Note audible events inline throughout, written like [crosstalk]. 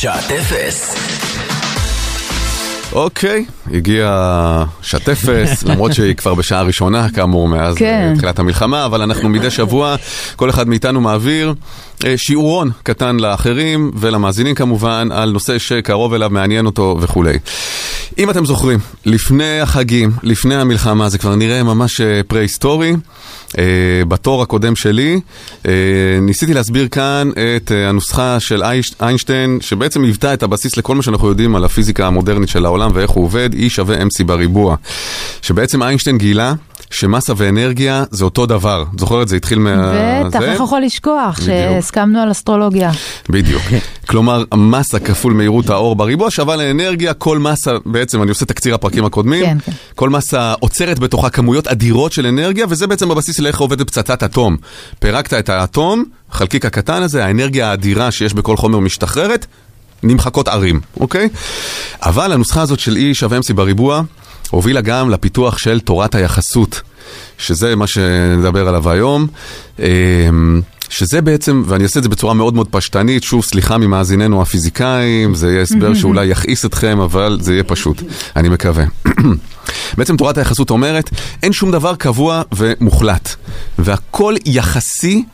שעת אפס. אוקיי, הגיע שעת אפס, [laughs] למרות שהיא כבר בשעה ראשונה, כאמור, מאז כן. אה, תחילת המלחמה, אבל אנחנו מדי שבוע, כל אחד מאיתנו מעביר אה, שיעורון קטן לאחרים ולמאזינים כמובן, על נושא שקרוב אליו, מעניין אותו וכולי. אם אתם זוכרים, לפני החגים, לפני המלחמה, זה כבר נראה ממש אה, פרה-היסטורי. אה, בתור הקודם שלי, אה, ניסיתי להסביר כאן את אה, הנוסחה של איינש- איינשטיין, שבעצם היוותה את הבסיס לכל מה שאנחנו יודעים על הפיזיקה המודרנית של העולם ואיך הוא עובד, E שווה MC בריבוע. שבעצם איינשטיין גילה שמסה ואנרגיה זה אותו דבר. זוכר את זה? התחיל מה... בטח? איך יכול לשכוח בדיוק. שהסכמנו על אסטרולוגיה. בדיוק. כלומר, מסה כפול מהירות האור בריבוע שווה לאנרגיה, כל מסה, בעצם אני עושה תקציר הפרקים הקודמים, כן, כן. כל מסה עוצרת בתוכה כמויות אדירות של אנרגיה, וזה בעצם הבסיס לאיך עובדת פצצת אטום. פירקת את האטום, החלקיק הקטן הזה, האנרגיה האדירה שיש בכל חומר משתחררת, נמחקות ערים, אוקיי? אבל הנוסחה הזאת של E שווה MC בריבוע, הובילה גם לפיתוח של תורת היחסות, שזה מה שנדבר עליו היום. אמ, שזה בעצם, ואני אעשה את זה בצורה מאוד מאוד פשטנית, שוב, סליחה ממאזיננו הפיזיקאים, זה יהיה הסבר שאולי יכעיס אתכם, אבל זה יהיה פשוט, אני מקווה. [clears throat] בעצם תורת היחסות אומרת, אין שום דבר קבוע ומוחלט, והכל יחסי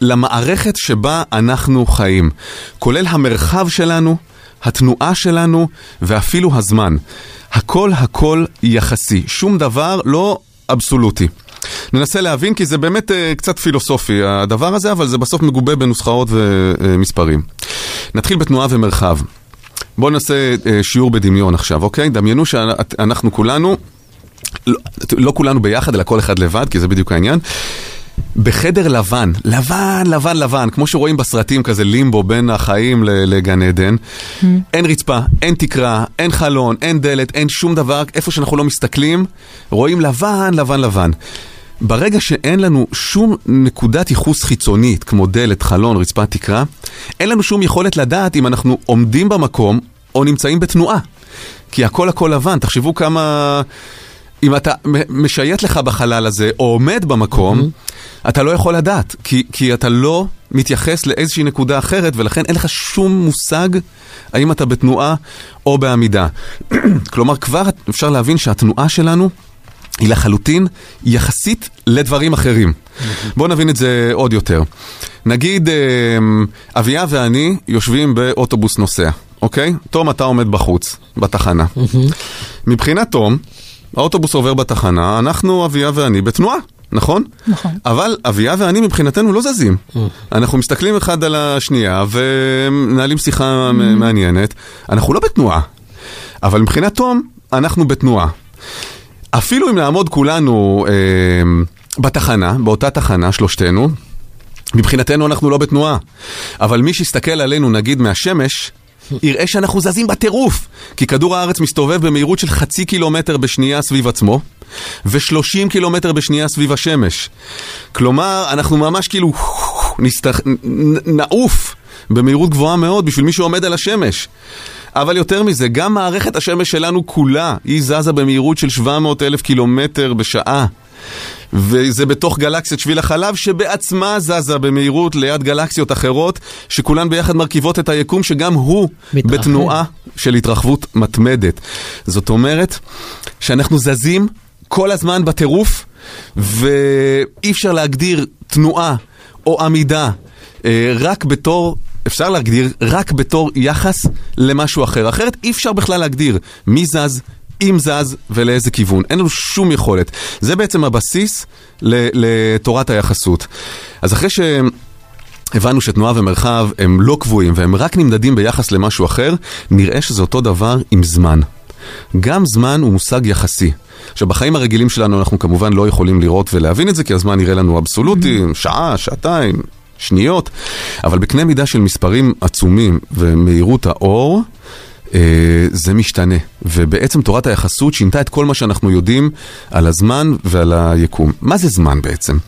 למערכת שבה אנחנו חיים, כולל המרחב שלנו, התנועה שלנו ואפילו הזמן. הכל הכל יחסי, שום דבר לא אבסולוטי. ננסה להבין כי זה באמת uh, קצת פילוסופי הדבר הזה, אבל זה בסוף מגובה בנוסחאות ומספרים. נתחיל בתנועה ומרחב. בואו נעשה uh, שיעור בדמיון עכשיו, אוקיי? דמיינו שאנחנו כולנו, לא, לא כולנו ביחד, אלא כל אחד לבד, כי זה בדיוק העניין. בחדר לבן, לבן, לבן, לבן, כמו שרואים בסרטים כזה לימבו בין החיים לגן עדן. אין רצפה, אין תקרה, אין חלון, אין דלת, אין שום דבר, איפה שאנחנו לא מסתכלים, רואים לבן, לבן, לבן. ברגע שאין לנו שום נקודת ייחוס חיצונית, כמו דלת, חלון, רצפה, תקרה, אין לנו שום יכולת לדעת אם אנחנו עומדים במקום או נמצאים בתנועה. כי הכל הכל לבן, תחשבו כמה... אם אתה משייט לך בחלל הזה, או עומד במקום, mm-hmm. אתה לא יכול לדעת, כי, כי אתה לא מתייחס לאיזושהי נקודה אחרת, ולכן אין לך שום מושג האם אתה בתנועה או בעמידה. [clears throat] כלומר, כבר אפשר להבין שהתנועה שלנו היא לחלוטין יחסית לדברים אחרים. בואו נבין את זה עוד יותר. נגיד, אמ, אביה ואני יושבים באוטובוס נוסע, אוקיי? תום, אתה עומד בחוץ, בתחנה. מבחינת תום, האוטובוס עובר בתחנה, אנחנו, אביה ואני, בתנועה. נכון? נכון. אבל אביה ואני מבחינתנו לא זזים. אנחנו מסתכלים אחד על השנייה ומנהלים שיחה מ- מעניינת. אנחנו לא בתנועה. אבל מבחינת תום, אנחנו בתנועה. אפילו אם נעמוד כולנו אה, בתחנה, באותה תחנה, שלושתנו, מבחינתנו אנחנו לא בתנועה. אבל מי שיסתכל עלינו, נגיד מהשמש, יראה שאנחנו זזים בטירוף. כי כדור הארץ מסתובב במהירות של חצי קילומטר בשנייה סביב עצמו, ו-30 קילומטר בשנייה סביב השמש. כלומר, אנחנו ממש כאילו נסתח... נעוף במהירות גבוהה מאוד בשביל מי שעומד על השמש. אבל יותר מזה, גם מערכת השמש שלנו כולה, היא זזה במהירות של 700 אלף קילומטר בשעה. וזה בתוך גלקסיית שביל החלב שבעצמה זזה במהירות ליד גלקסיות אחרות שכולן ביחד מרכיבות את היקום שגם הוא מתרחב. בתנועה של התרחבות מתמדת. זאת אומרת שאנחנו זזים כל הזמן בטירוף ואי אפשר להגדיר תנועה או עמידה אה, רק בתור, אפשר להגדיר רק בתור יחס למשהו אחר. אחרת אי אפשר בכלל להגדיר מי זז, אם זז ולאיזה כיוון. אין לנו שום יכולת. זה בעצם הבסיס לתורת היחסות. אז אחרי ש... הבנו שתנועה ומרחב הם לא קבועים והם רק נמדדים ביחס למשהו אחר, נראה שזה אותו דבר עם זמן. גם זמן הוא מושג יחסי. עכשיו, בחיים הרגילים שלנו אנחנו כמובן לא יכולים לראות ולהבין את זה, כי הזמן נראה לנו אבסולוטי, שעה, שעתיים, שניות, אבל בקנה מידה של מספרים עצומים ומהירות האור, זה משתנה. ובעצם תורת היחסות שינתה את כל מה שאנחנו יודעים על הזמן ועל היקום. מה זה זמן בעצם?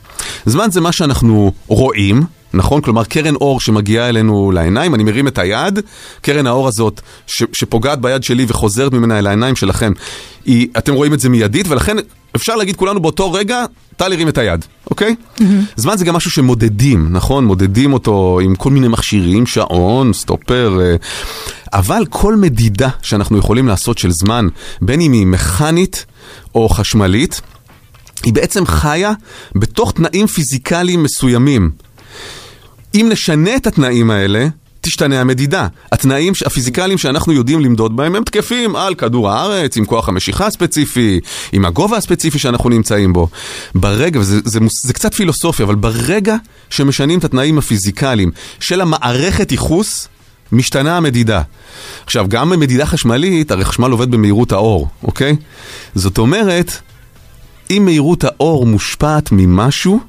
זמן זה מה שאנחנו רואים. נכון? כלומר, קרן אור שמגיעה אלינו לעיניים, אני מרים את היד, קרן האור הזאת ש, שפוגעת ביד שלי וחוזרת ממנה אל העיניים שלכם, היא, אתם רואים את זה מיידית, ולכן אפשר להגיד כולנו באותו רגע, טל הרים את היד, אוקיי? Mm-hmm. זמן זה גם משהו שמודדים, נכון? מודדים אותו עם כל מיני מכשירים, שעון, סטופר. אה, אבל כל מדידה שאנחנו יכולים לעשות של זמן, בין אם היא מכנית או חשמלית, היא בעצם חיה בתוך תנאים פיזיקליים מסוימים. אם נשנה את התנאים האלה, תשתנה המדידה. התנאים הפיזיקליים שאנחנו יודעים למדוד בהם הם תקפים על כדור הארץ, עם כוח המשיכה הספציפי, עם הגובה הספציפי שאנחנו נמצאים בו. ברגע, וזה זה, זה, זה קצת פילוסופיה, אבל ברגע שמשנים את התנאים הפיזיקליים של המערכת ייחוס, משתנה המדידה. עכשיו, גם במדידה חשמלית, הרי חשמל עובד במהירות האור, אוקיי? זאת אומרת, אם מהירות האור מושפעת ממשהו,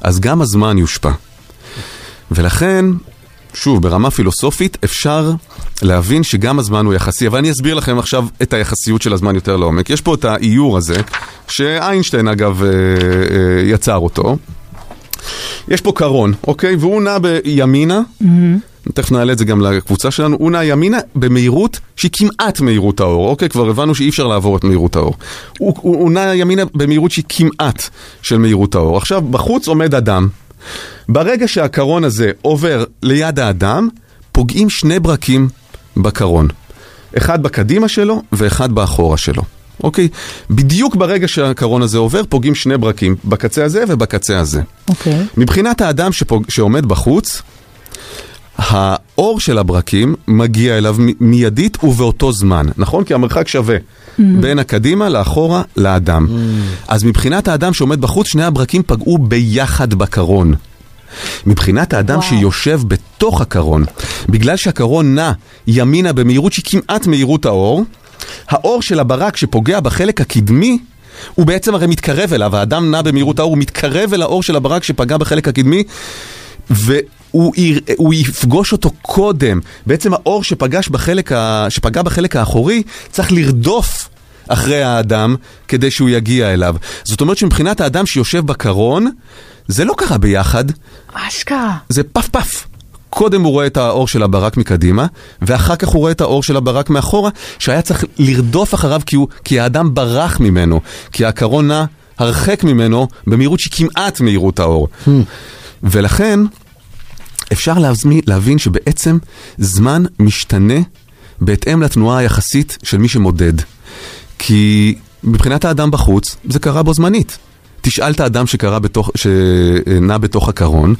אז גם הזמן יושפע. ולכן, שוב, ברמה פילוסופית אפשר להבין שגם הזמן הוא יחסי, אבל אני אסביר לכם עכשיו את היחסיות של הזמן יותר לעומק. יש פה את האיור הזה, שאיינשטיין אגב אה, אה, יצר אותו. יש פה קרון, אוקיי? והוא נע בימינה. Mm-hmm. תכף נעלה את זה גם לקבוצה שלנו, הוא נע ימינה במהירות שהיא כמעט מהירות האור, אוקיי? כבר הבנו שאי אפשר לעבור את מהירות האור. הוא, הוא, הוא נע ימינה במהירות שהיא כמעט של מהירות האור. עכשיו, בחוץ עומד אדם. ברגע שהקרון הזה עובר ליד האדם, פוגעים שני ברקים בקרון. אחד בקדימה שלו ואחד באחורה שלו. אוקיי? בדיוק ברגע שהקרון הזה עובר, פוגעים שני ברקים, בקצה הזה ובקצה הזה. אוקיי. מבחינת האדם שפוג... שעומד בחוץ, האור של הברקים מגיע אליו מיידית ובאותו זמן, נכון? כי המרחק שווה mm. בין הקדימה לאחורה לאדם. Mm. אז מבחינת האדם שעומד בחוץ, שני הברקים פגעו ביחד בקרון. מבחינת האדם וואו. שיושב בתוך הקרון, בגלל שהקרון נע ימינה במהירות שהיא כמעט מהירות האור, האור של הברק שפוגע בחלק הקדמי הוא בעצם הרי מתקרב אליו, האדם נע במהירות האור, הוא מתקרב אל האור של הברק שפגע בחלק הקדמי, ו... הוא, הוא יפגוש אותו קודם. בעצם האור שפגש בחלק ה, שפגע בחלק האחורי צריך לרדוף אחרי האדם כדי שהוא יגיע אליו. זאת אומרת שמבחינת האדם שיושב בקרון, זה לא קרה ביחד. אשכרה. זה פף פף. קודם הוא רואה את האור של הברק מקדימה, ואחר כך הוא רואה את האור של הברק מאחורה, שהיה צריך לרדוף אחריו כי, הוא, כי האדם ברח ממנו, כי הקרון נע הרחק ממנו במהירות שהיא כמעט מהירות האור. Hmm. ולכן, אפשר להזמין, להבין שבעצם זמן משתנה בהתאם לתנועה היחסית של מי שמודד. כי מבחינת האדם בחוץ, זה קרה בו זמנית. תשאל את האדם שקרה בתוך, שנע בתוך הקרון,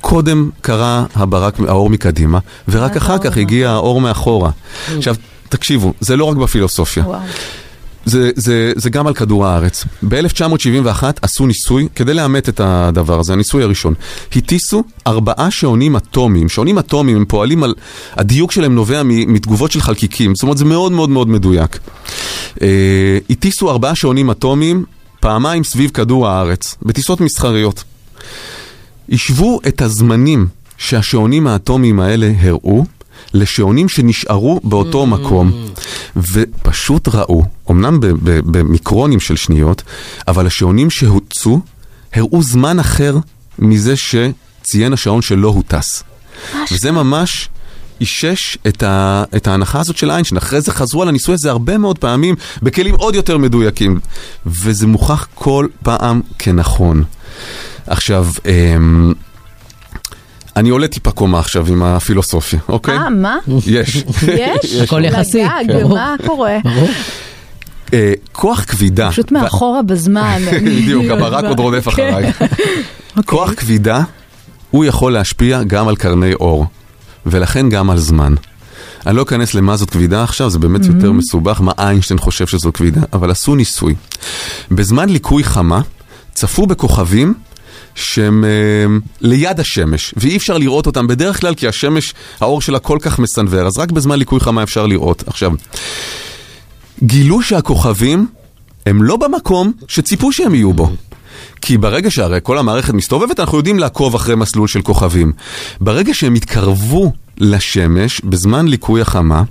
קודם קרה הברק, האור מקדימה, ורק אחר כך הגיע האור מאחורה. עכשיו, תקשיבו, זה לא רק בפילוסופיה. זה, זה, זה גם על כדור הארץ. ב-1971 עשו ניסוי כדי לאמת את הדבר הזה, הניסוי הראשון. הטיסו ארבעה שעונים אטומיים. שעונים אטומיים, הם פועלים על... הדיוק שלהם נובע מתגובות של חלקיקים, זאת אומרת זה מאוד מאוד מאוד מדויק. אה, הטיסו ארבעה שעונים אטומיים פעמיים סביב כדור הארץ, בטיסות מסחריות. השוו את הזמנים שהשעונים האטומיים האלה הראו לשעונים שנשארו באותו mm. מקום, ופשוט ראו, אמנם במיקרונים של שניות, אבל השעונים שהוצאו הראו זמן אחר מזה שציין השעון שלא הוטס. וזה ממש... אישש את, ה, את ההנחה הזאת של איינשטיין. אחרי זה חזרו על הניסוי הזה הרבה מאוד פעמים בכלים עוד יותר מדויקים. וזה מוכח כל פעם כנכון. עכשיו, אמ, אני עולה טיפה קומה עכשיו עם הפילוסופיה, אוקיי? אה, מה? יש. יש? [laughs] הכל יחסי. לגג, מה קורה? אה, כוח כבידה. פשוט מאחורה בזמן. [laughs] בדיוק, הברק עוד רודף אחריי. אוקיי. כוח כבידה, הוא יכול להשפיע גם על קרני אור, ולכן גם על זמן. אני לא אכנס למה זאת כבידה עכשיו, זה באמת יותר מסובך, מה איינשטיין חושב שזו כבידה, אבל עשו ניסוי. בזמן ליקוי חמה, צפו בכוכבים שהם אה, ליד השמש, ואי אפשר לראות אותם בדרך כלל כי השמש, האור שלה כל כך מסנוור, אז רק בזמן ליקוי חמה אפשר לראות. עכשיו, גילו שהכוכבים הם לא במקום שציפו שהם יהיו בו. כי ברגע שהרי כל המערכת מסתובבת, אנחנו יודעים לעקוב אחרי מסלול של כוכבים. ברגע שהם התקרבו לשמש בזמן ליקוי החמה,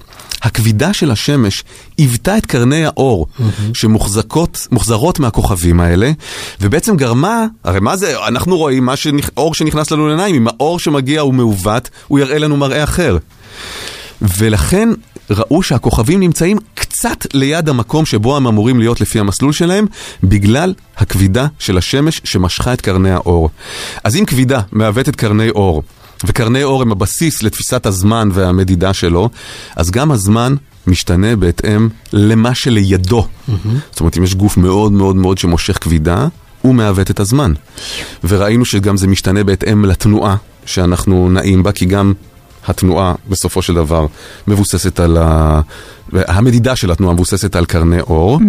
הכבידה של השמש היוותה את קרני האור mm-hmm. שמוחזרות מהכוכבים האלה, ובעצם גרמה, הרי מה זה, אנחנו רואים מה שנכ... אור שנכנס לנו לעיניים, אם האור שמגיע הוא מעוות, הוא יראה לנו מראה אחר. ולכן ראו שהכוכבים נמצאים קצת ליד המקום שבו הם אמורים להיות לפי המסלול שלהם, בגלל הכבידה של השמש שמשכה את קרני האור. אז אם כבידה מעוותת קרני אור, וקרני אור הם הבסיס לתפיסת הזמן והמדידה שלו, אז גם הזמן משתנה בהתאם למה שלידו. זאת אומרת, אם יש גוף מאוד מאוד מאוד שמושך כבידה, הוא מעוות את הזמן. וראינו שגם זה משתנה בהתאם לתנועה שאנחנו נעים בה, כי גם התנועה בסופו של דבר מבוססת על ה... המדידה של התנועה מבוססת על קרני אור.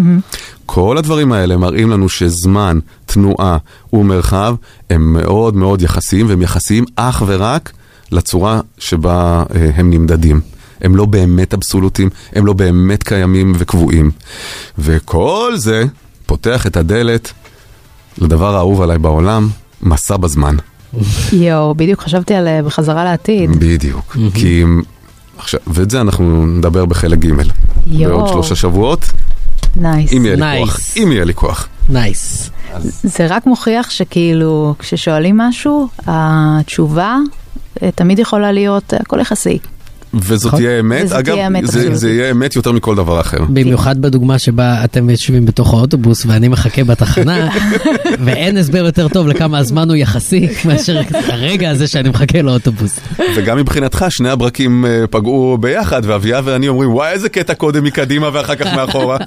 כל הדברים האלה מראים לנו שזמן, תנועה ומרחב הם מאוד מאוד יחסיים, והם יחסיים אך ורק לצורה שבה אה, הם נמדדים. הם לא באמת אבסולוטים, הם לא באמת קיימים וקבועים. וכל זה פותח את הדלת לדבר האהוב עליי בעולם, מסע בזמן. יואו, בדיוק חשבתי על אה, בחזרה לעתיד. בדיוק. כי... עכשיו, ואת זה אנחנו נדבר בחלק ג'. בעוד שלושה שבועות, Nice. אם יהיה לי Nice. כוח. אם יהיה לי כוח. Nice. זה רק מוכיח שכאילו, כששואלים משהו, התשובה אה, תמיד יכולה להיות, אה, הכל יחסי. וזאת נכון. תהיה אמת, וזאת אגב, תהיה אמת זה- אבסולוטית. זה יהיה אמת יותר מכל דבר אחר. במיוחד בדוגמה שבה אתם יושבים בתוך האוטובוס ואני מחכה בתחנה [laughs] ואין הסבר יותר טוב לכמה הזמן הוא יחסי [laughs] מאשר הרגע הזה שאני מחכה לאוטובוס. וגם מבחינתך שני הברקים אה, פגעו ביחד, ואביה ואני אומרים, וואי, איזה קטע קודם מקדימה ואחר כך מאחורה. [laughs]